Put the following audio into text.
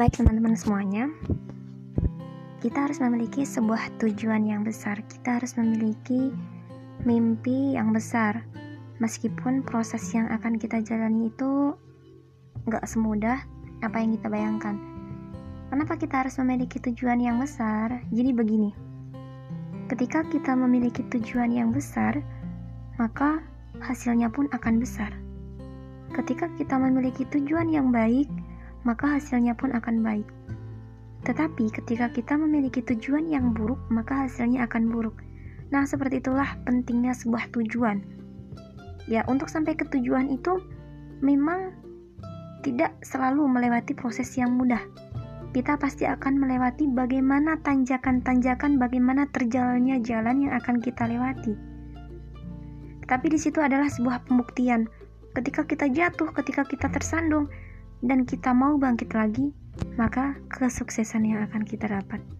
Baik teman-teman semuanya, kita harus memiliki sebuah tujuan yang besar. Kita harus memiliki mimpi yang besar. Meskipun proses yang akan kita jalani itu gak semudah apa yang kita bayangkan. Kenapa kita harus memiliki tujuan yang besar? Jadi begini, ketika kita memiliki tujuan yang besar, maka hasilnya pun akan besar. Ketika kita memiliki tujuan yang baik, maka hasilnya pun akan baik. Tetapi ketika kita memiliki tujuan yang buruk, maka hasilnya akan buruk. Nah, seperti itulah pentingnya sebuah tujuan. Ya, untuk sampai ke tujuan itu memang tidak selalu melewati proses yang mudah. Kita pasti akan melewati bagaimana tanjakan-tanjakan, bagaimana terjalannya jalan yang akan kita lewati. Tapi di situ adalah sebuah pembuktian. Ketika kita jatuh, ketika kita tersandung, dan kita mau bangkit lagi, maka kesuksesan yang akan kita dapat.